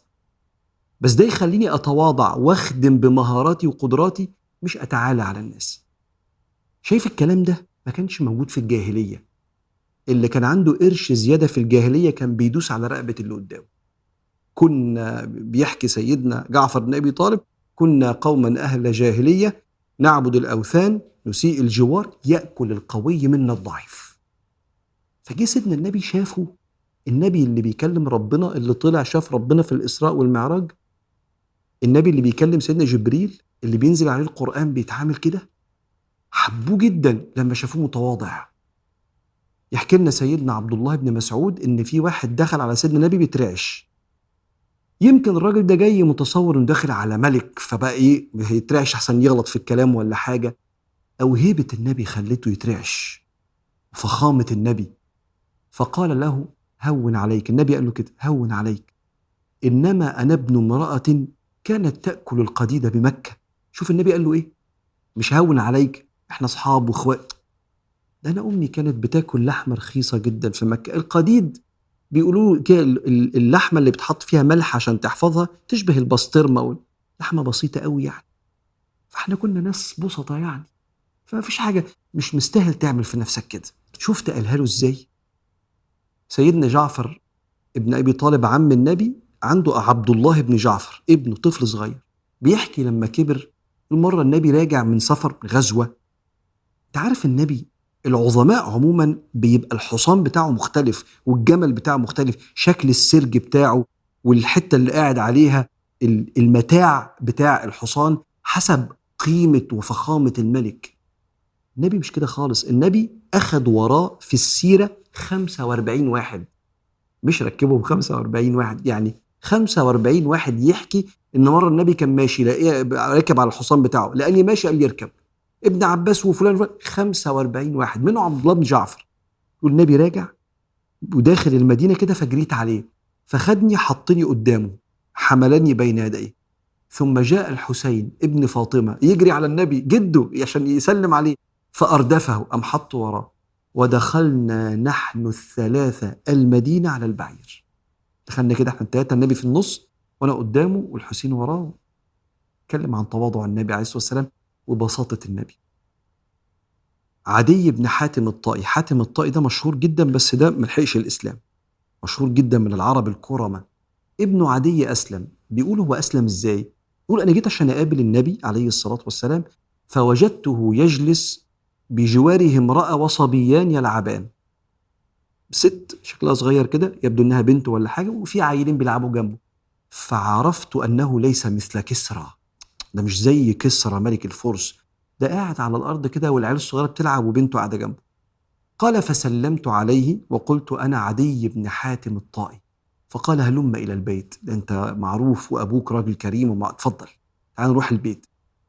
بس ده يخليني أتواضع وأخدم بمهاراتي وقدراتي مش أتعالى على الناس. شايف الكلام ده؟ ما كانش موجود في الجاهلية. اللي كان عنده قرش زيادة في الجاهلية كان بيدوس على رقبة اللي قدامه. كنا بيحكي سيدنا جعفر بن أبي طالب كنا قوما أهل جاهلية نعبد الأوثان نسيء الجوار يأكل القوي منا الضعيف. فجه سيدنا النبي شافه النبي اللي بيكلم ربنا اللي طلع شاف ربنا في الإسراء والمعراج النبي اللي بيكلم سيدنا جبريل اللي بينزل عليه القرآن بيتعامل كده حبوه جدا لما شافوه متواضع. يحكي لنا سيدنا عبد الله بن مسعود إن في واحد دخل على سيدنا النبي بيترعش. يمكن الراجل ده جاي متصور إنه داخل على ملك فبقى إيه هيترعش أحسن يغلط في الكلام ولا حاجة. أو هيبه النبي خلته يترعش فخامه النبي فقال له هون عليك. النبي قال له كده هون عليك. إنما أنا ابن امرأة كانت تأكل القديد بمكة. شوف النبي قال له إيه؟ مش هون عليك إحنا أصحاب وإخوات. ده أنا أمي كانت بتاكل لحمة رخيصة جدا في مكة. القديد بيقولوا اللحمة اللي بتحط فيها ملح عشان تحفظها تشبه البسطرمة لحمة بسيطة قوي يعني. فإحنا كنا ناس بسطة يعني. فما فيش حاجة مش مستاهل تعمل في نفسك كده. شفت قالها له إزاي؟ سيدنا جعفر ابن أبي طالب عم النبي عنده عبد الله بن جعفر ابنه طفل صغير. بيحكي لما كبر المرة النبي راجع من سفر غزوة. أنت عارف النبي العظماء عموما بيبقى الحصان بتاعه مختلف والجمل بتاعه مختلف شكل السرج بتاعه والحتة اللي قاعد عليها المتاع بتاع الحصان حسب قيمة وفخامة الملك. النبي مش كده خالص النبي أخذ وراه في السيرة 45 واحد. مش ركبهم 45 واحد يعني 45 واحد يحكي إن مرة النبي كان ماشي راكب على الحصان بتاعه لاني ماشي قال لي اركب. ابن عباس وفلان وفلان. 45 واحد. منهم عبد الله بن جعفر. يقول النبي راجع وداخل المدينة كده فجريت عليه. فخدني حطني قدامه. حملني بين يديه. ثم جاء الحسين ابن فاطمة يجري على النبي جده عشان يسلم عليه. فأردفه ام حطه وراه. ودخلنا نحن الثلاثة المدينة على البعير. دخلنا كده إحنا الثلاثه النبي في النص وأنا قدامه والحسين وراه. اتكلم عن تواضع النبي عليه الصلاة والسلام. وبساطة النبي. عدي بن حاتم الطائي حاتم الطائي ده مشهور جدا بس ده ملحقش الإسلام. مشهور جدا من العرب الكرمة ابنه عدي أسلم. بيقول هو أسلم إزاي؟ يقول أنا جيت عشان أقابل النبي عليه الصلاة والسلام فوجدته يجلس بجواره امرأة وصبيان يلعبان. ست شكلها صغير كده يبدو إنها بنت ولا حاجة وفي عيلين بيلعبوا جنبه. فعرفت أنه ليس مثل كسرى. ده مش زي كسرى ملك الفرس ده قاعد على الأرض كده والعيال الصغيرة بتلعب وبنته قاعدة جنبه. قال فسلمت عليه وقلت أنا عدي بن حاتم الطائي فقال هلم إلى البيت ده أنت معروف وأبوك راجل كريم وما اتفضل تعال نروح البيت.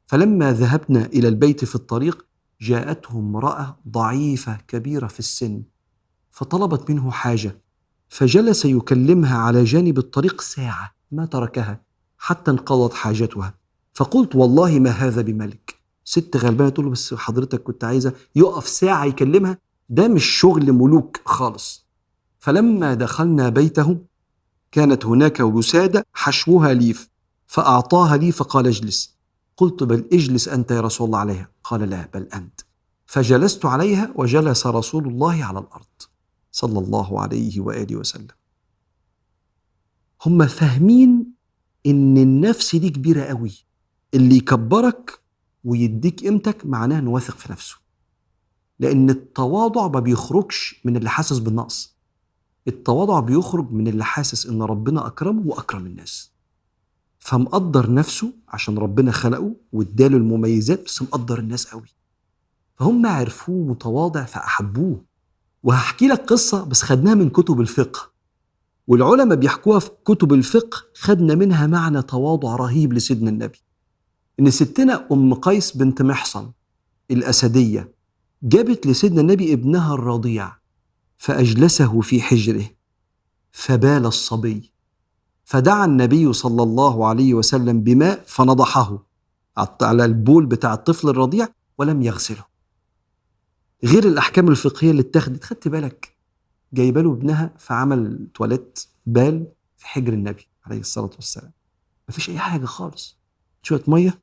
فلما ذهبنا إلى البيت في الطريق جاءته امرأة ضعيفة كبيرة في السن فطلبت منه حاجة فجلس يكلمها على جانب الطريق ساعة ما تركها حتى انقضت حاجتها. فقلت والله ما هذا بملك. ست غلبانة تقول له بس حضرتك كنت عايزة يقف ساعة يكلمها؟ ده مش شغل ملوك خالص. فلما دخلنا بيته كانت هناك وسادة حشوها ليف فأعطاها لي فقال اجلس. قلت بل اجلس أنت يا رسول الله عليها. قال لا بل أنت. فجلست عليها وجلس رسول الله على الأرض صلى الله عليه وآله وسلم. هم فاهمين إن النفس دي كبيرة قوي. اللي يكبرك ويديك قيمتك معناه إنه واثق في نفسه. لأن التواضع ما بيخرجش من اللي حاسس بالنقص. التواضع بيخرج من اللي حاسس إن ربنا أكرمه وأكرم الناس. فمقدر نفسه عشان ربنا خلقه واداله المميزات بس مقدر الناس قوي. فهم عرفوه متواضع فأحبوه. وهحكي لك قصة بس خدناها من كتب الفقه. والعلماء بيحكوها في كتب الفقه خدنا منها معنى تواضع رهيب لسيدنا النبي. إن ستنا أم قيس بنت محصن الأسدية جابت لسيدنا النبي ابنها الرضيع فأجلسه في حجره فبال الصبي فدعا النبي صلى الله عليه وسلم بماء فنضحه على البول بتاع الطفل الرضيع ولم يغسله. غير الأحكام الفقهية اللي اتخذت خدت بالك؟ جايبة له ابنها فعمل تواليت بال في حجر النبي عليه الصلاة والسلام. مفيش أي حاجة خالص. شوية مية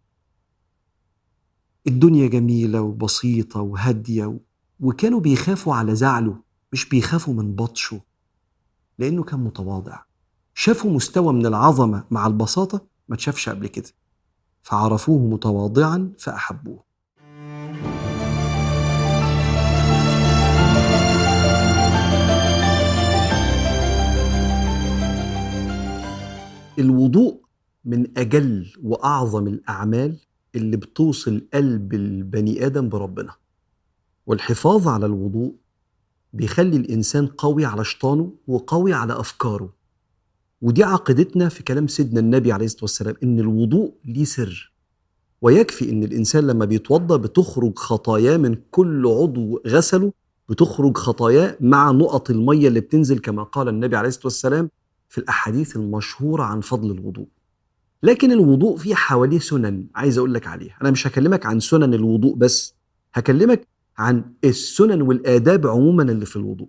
الدنيا جميلة وبسيطة وهادية. وكانوا بيخافوا على زعله مش بيخافوا من بطشه لأنه كان متواضع شافوا مستوى من العظمة مع البساطة ما تشافش قبل كده فعرفوه متواضعا فأحبوه الوضوء من أجل وأعظم الأعمال اللي بتوصل قلب البني آدم بربنا. والحفاظ على الوضوء بيخلي الإنسان قوي على شيطانه وقوي على أفكاره. ودي عقيدتنا في كلام سيدنا النبي عليه الصلاة والسلام إن الوضوء ليه سر. ويكفي إن الإنسان لما بيتوضأ بتخرج خطاياه من كل عضو غسله بتخرج خطاياه مع نقط المية اللي بتنزل كما قال النبي عليه الصلاة والسلام في الأحاديث المشهورة عن فضل الوضوء. لكن الوضوء فيه حواليه سنن. عايز أقول لك عليها. أنا مش هكلمك عن سنن الوضوء بس هكلمك عن السنن والآداب عموما اللي في الوضوء.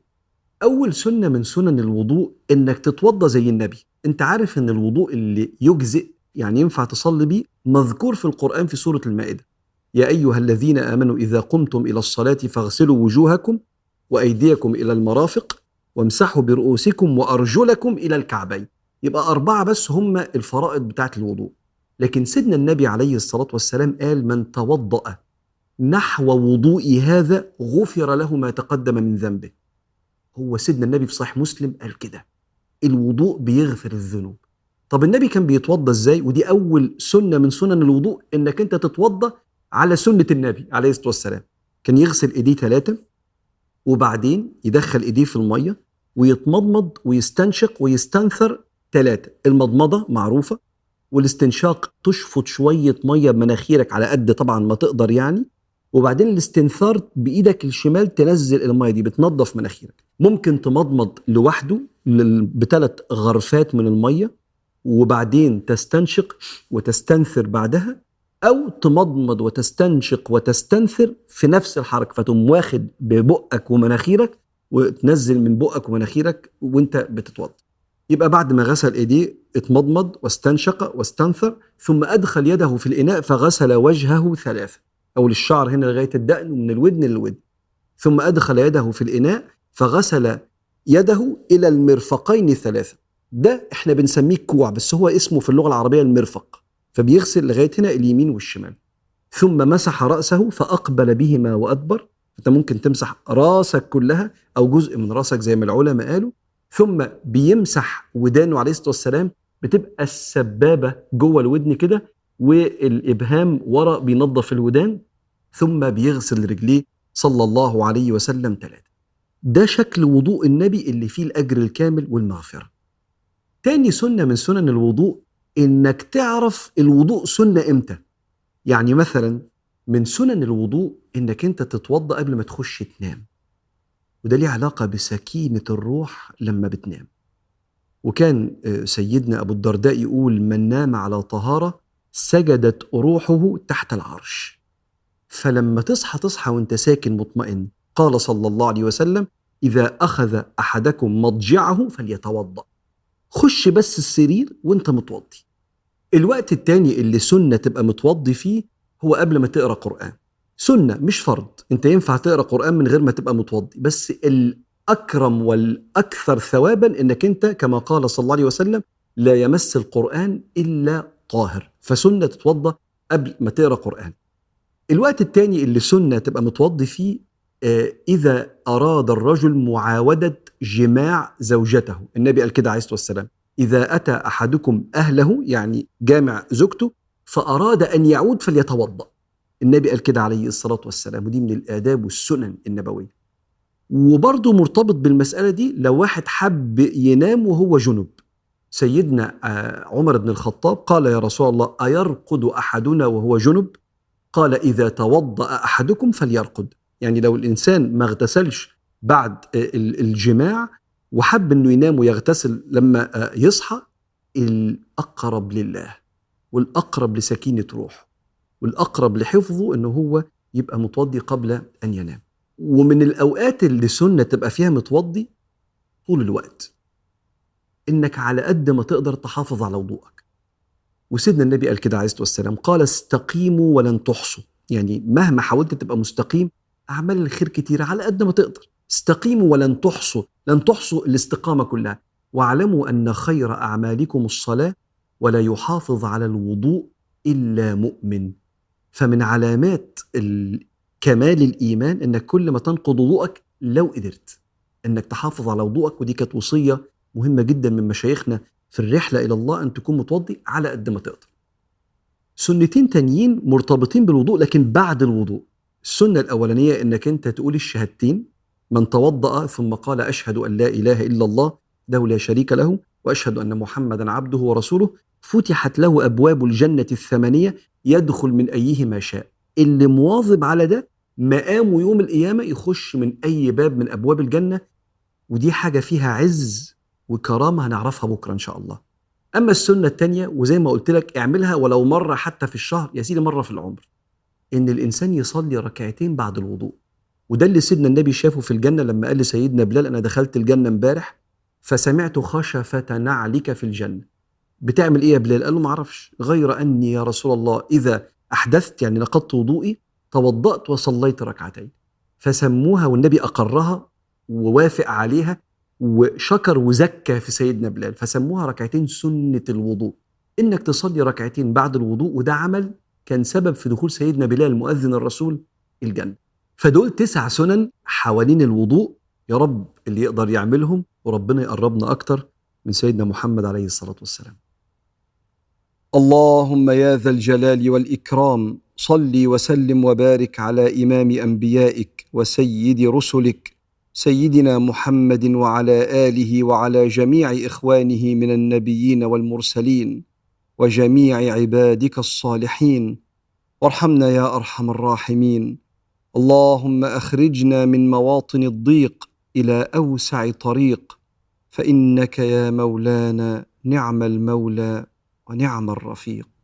أول سنة من سنن الوضوء إنك تتوضأ زي النبي. أنت عارف إن الوضوء اللي يجزئ يعني ينفع تصلي بيه مذكور في القرآن في سورة المائدة. يا أيها الذين آمنوا إذا قمتم إلى الصلاة فاغسلوا وجوهكم وأيديكم إلى المرافق وامسحوا برؤوسكم وأرجلكم إلى الكعبين. يبقى أربعة بس هم الفرائض بتاعه الوضوء. لكن سيدنا النبي عليه الصلاة والسلام قال من توضأ نحو وضوئي هذا غفر له ما تقدم من ذنبه. هو سيدنا النبي في صحيح مسلم قال كده الوضوء بيغفر الذنوب. طب النبي كان بيتوضأ إزاي؟ ودي أول سنة من سنن الوضوء إنك أنت تتوضأ على سنة النبي عليه الصلاة والسلام. كان يغسل إيديه ثلاثة وبعدين يدخل إيديه في المية ويتمضمض ويستنشق ويستنثر ثلاثة. المضمضة معروفة والاستنشاق تشفط شوية مية بمناخيرك على قد طبعا ما تقدر يعني وبعدين الاستنثار بإيدك الشمال تنزل المية دي بتنظف مناخيرك. ممكن تمضمض لوحده بثلاث غرفات من المية وبعدين تستنشق وتستنثر بعدها أو تمضمض وتستنشق وتستنثر في نفس الحركة فتقوم واخد ببقك ومناخيرك وتنزل من بقك ومناخيرك وانت بتتوضا يبقى بعد ما غسل إيديه اتمضمض واستنشق واستنثر ثم أدخل يده في الإناء فغسل وجهه ثلاثة. أو للشعر هنا لغاية الدقن ومن الودن للودن. ثم أدخل يده في الإناء فغسل يده إلى المرفقين ثلاثة. ده إحنا بنسميه كوع بس هو اسمه في اللغة العربية المرفق. فبيغسل لغاية هنا اليمين والشمال. ثم مسح رأسه فأقبل بهما وأدبر. أنت ممكن تمسح راسك كلها أو جزء من راسك زي ما العلماء قالوا. ثم بيمسح ودانه عليه الصلاة والسلام بتبقى السبابة جوه الودن كده والإبهام ورا بينظف الودان ثم بيغسل رجليه صلى الله عليه وسلم ثلاثة ده شكل وضوء النبي اللي فيه الأجر الكامل والمغفرة. تاني سنة من سنن الوضوء إنك تعرف الوضوء سنة إمتى. يعني مثلا من سنن الوضوء إنك أنت تتوضأ قبل ما تخش تنام. وده ليه علاقة بسكينة الروح لما بتنام. وكان سيدنا أبو الدرداء يقول من نام على طهارة سجدت روحه تحت العرش. فلما تصحى تصحى وانت ساكن مطمئن قال صلى الله عليه وسلم إذا أخذ أحدكم مضجعه فليتوضأ. خش بس السرير وانت متوضي. الوقت التاني اللي سنة تبقى متوضي فيه هو قبل ما تقرأ قرآن. سنة مش فرض. أنت ينفع تقرأ قرآن من غير ما تبقى متوضي. بس الأكرم والأكثر ثوابا إنك أنت كما قال صلى الله عليه وسلم لا يمس القرآن إلا طاهر. فسنة تتوضى قبل ما تقرأ قرآن. الوقت التاني اللي سنة تبقى متوضي فيه آه إذا أراد الرجل معاودة جماع زوجته. النبي قال كده عليه الصلاة والسلام. إذا أتى أحدكم أهله يعني جامع زوجته فأراد أن يعود فليتوضأ. النبي قال كده عليه الصلاة والسلام ودي من الآداب والسنن النبوية. وبرضه مرتبط بالمسألة دي لو واحد حب ينام وهو جنب. سيدنا عمر بن الخطاب قال يا رسول الله أيرقد أحدنا وهو جنب؟ قال إذا توضأ أحدكم فليرقد. يعني لو الإنسان ما اغتسلش بعد الجماع وحب إنه ينام ويغتسل لما يصحى الأقرب لله والأقرب لسكينة روحه. والأقرب لحفظه إنه هو يبقى متوضي قبل أن ينام. ومن الأوقات اللي سنة تبقى فيها متوضي طول الوقت. إنك على قد ما تقدر تحافظ على وضوءك. وسيدنا النبي قال كده عليه الصلاة والسلام قال استقيموا ولن تحصوا. يعني مهما حاولت تبقى مستقيم أعمال الخير كتيرة على قد ما تقدر. استقيموا ولن تحصوا. لن تحصوا الاستقامة كلها. واعلموا أن خير أعمالكم الصلاة ولا يحافظ على الوضوء إلا مؤمن. فمن علامات كمال الإيمان أنك كل ما تنقض وضوءك لو قدرت أنك تحافظ على وضوءك ودي كانت وصية مهمة جدا من مشايخنا في الرحلة إلى الله أن تكون متوضي على قد ما تقدر. سنتين تانيين مرتبطين بالوضوء لكن بعد الوضوء. السنة الأولانية أنك أنت تقول الشهادتين من توضأ ثم قال أشهد أن لا إله إلا الله له لا شريك له وأشهد أن محمدا عبده ورسوله فتحت له أبواب الجنة الثمانية يدخل من ايهما شاء. اللي مواظب على ده مقامه يوم القيامة يخش من أي باب من أبواب الجنة ودي حاجة فيها عز وكرامة هنعرفها بكرة إن شاء الله. أما السنة الثانية وزي ما قلت لك اعملها ولو مرة حتى في الشهر يا سيدي مرة في العمر. إن الإنسان يصلي ركعتين بعد الوضوء. وده اللي سيدنا النبي شافه في الجنة لما قال لسيدنا بلال أنا دخلت الجنة امبارح فسمعت خشفة نعلك في الجنة. بتعمل إيه يا بلال؟ قال له ما أعرفش. غير أني يا رسول الله إذا أحدثت يعني نقضت وضوئي توضأت وصليت ركعتين. فسموها والنبي أقرها ووافق عليها وشكر وزكى في سيدنا بلال. فسموها ركعتين سنة الوضوء. إنك تصلي ركعتين بعد الوضوء وده عمل كان سبب في دخول سيدنا بلال مؤذن الرسول الجنة. فدول تسع سنن حوالين الوضوء يا رب اللي يقدر يعملهم وربنا يقربنا أكتر من سيدنا محمد عليه الصلاة والسلام. اللهم يا ذا الجلال والإكرام صل وسلم وبارك على إمام أنبيائك وسيد رسلك سيدنا محمد وعلى آله وعلى جميع إخوانه من النبيين والمرسلين وجميع عبادك الصالحين. وارحمنا يا أرحم الراحمين. اللهم أخرجنا من مواطن الضيق إلى أوسع طريق فإنك يا مولانا نعم المولى. ونعم الرفيق.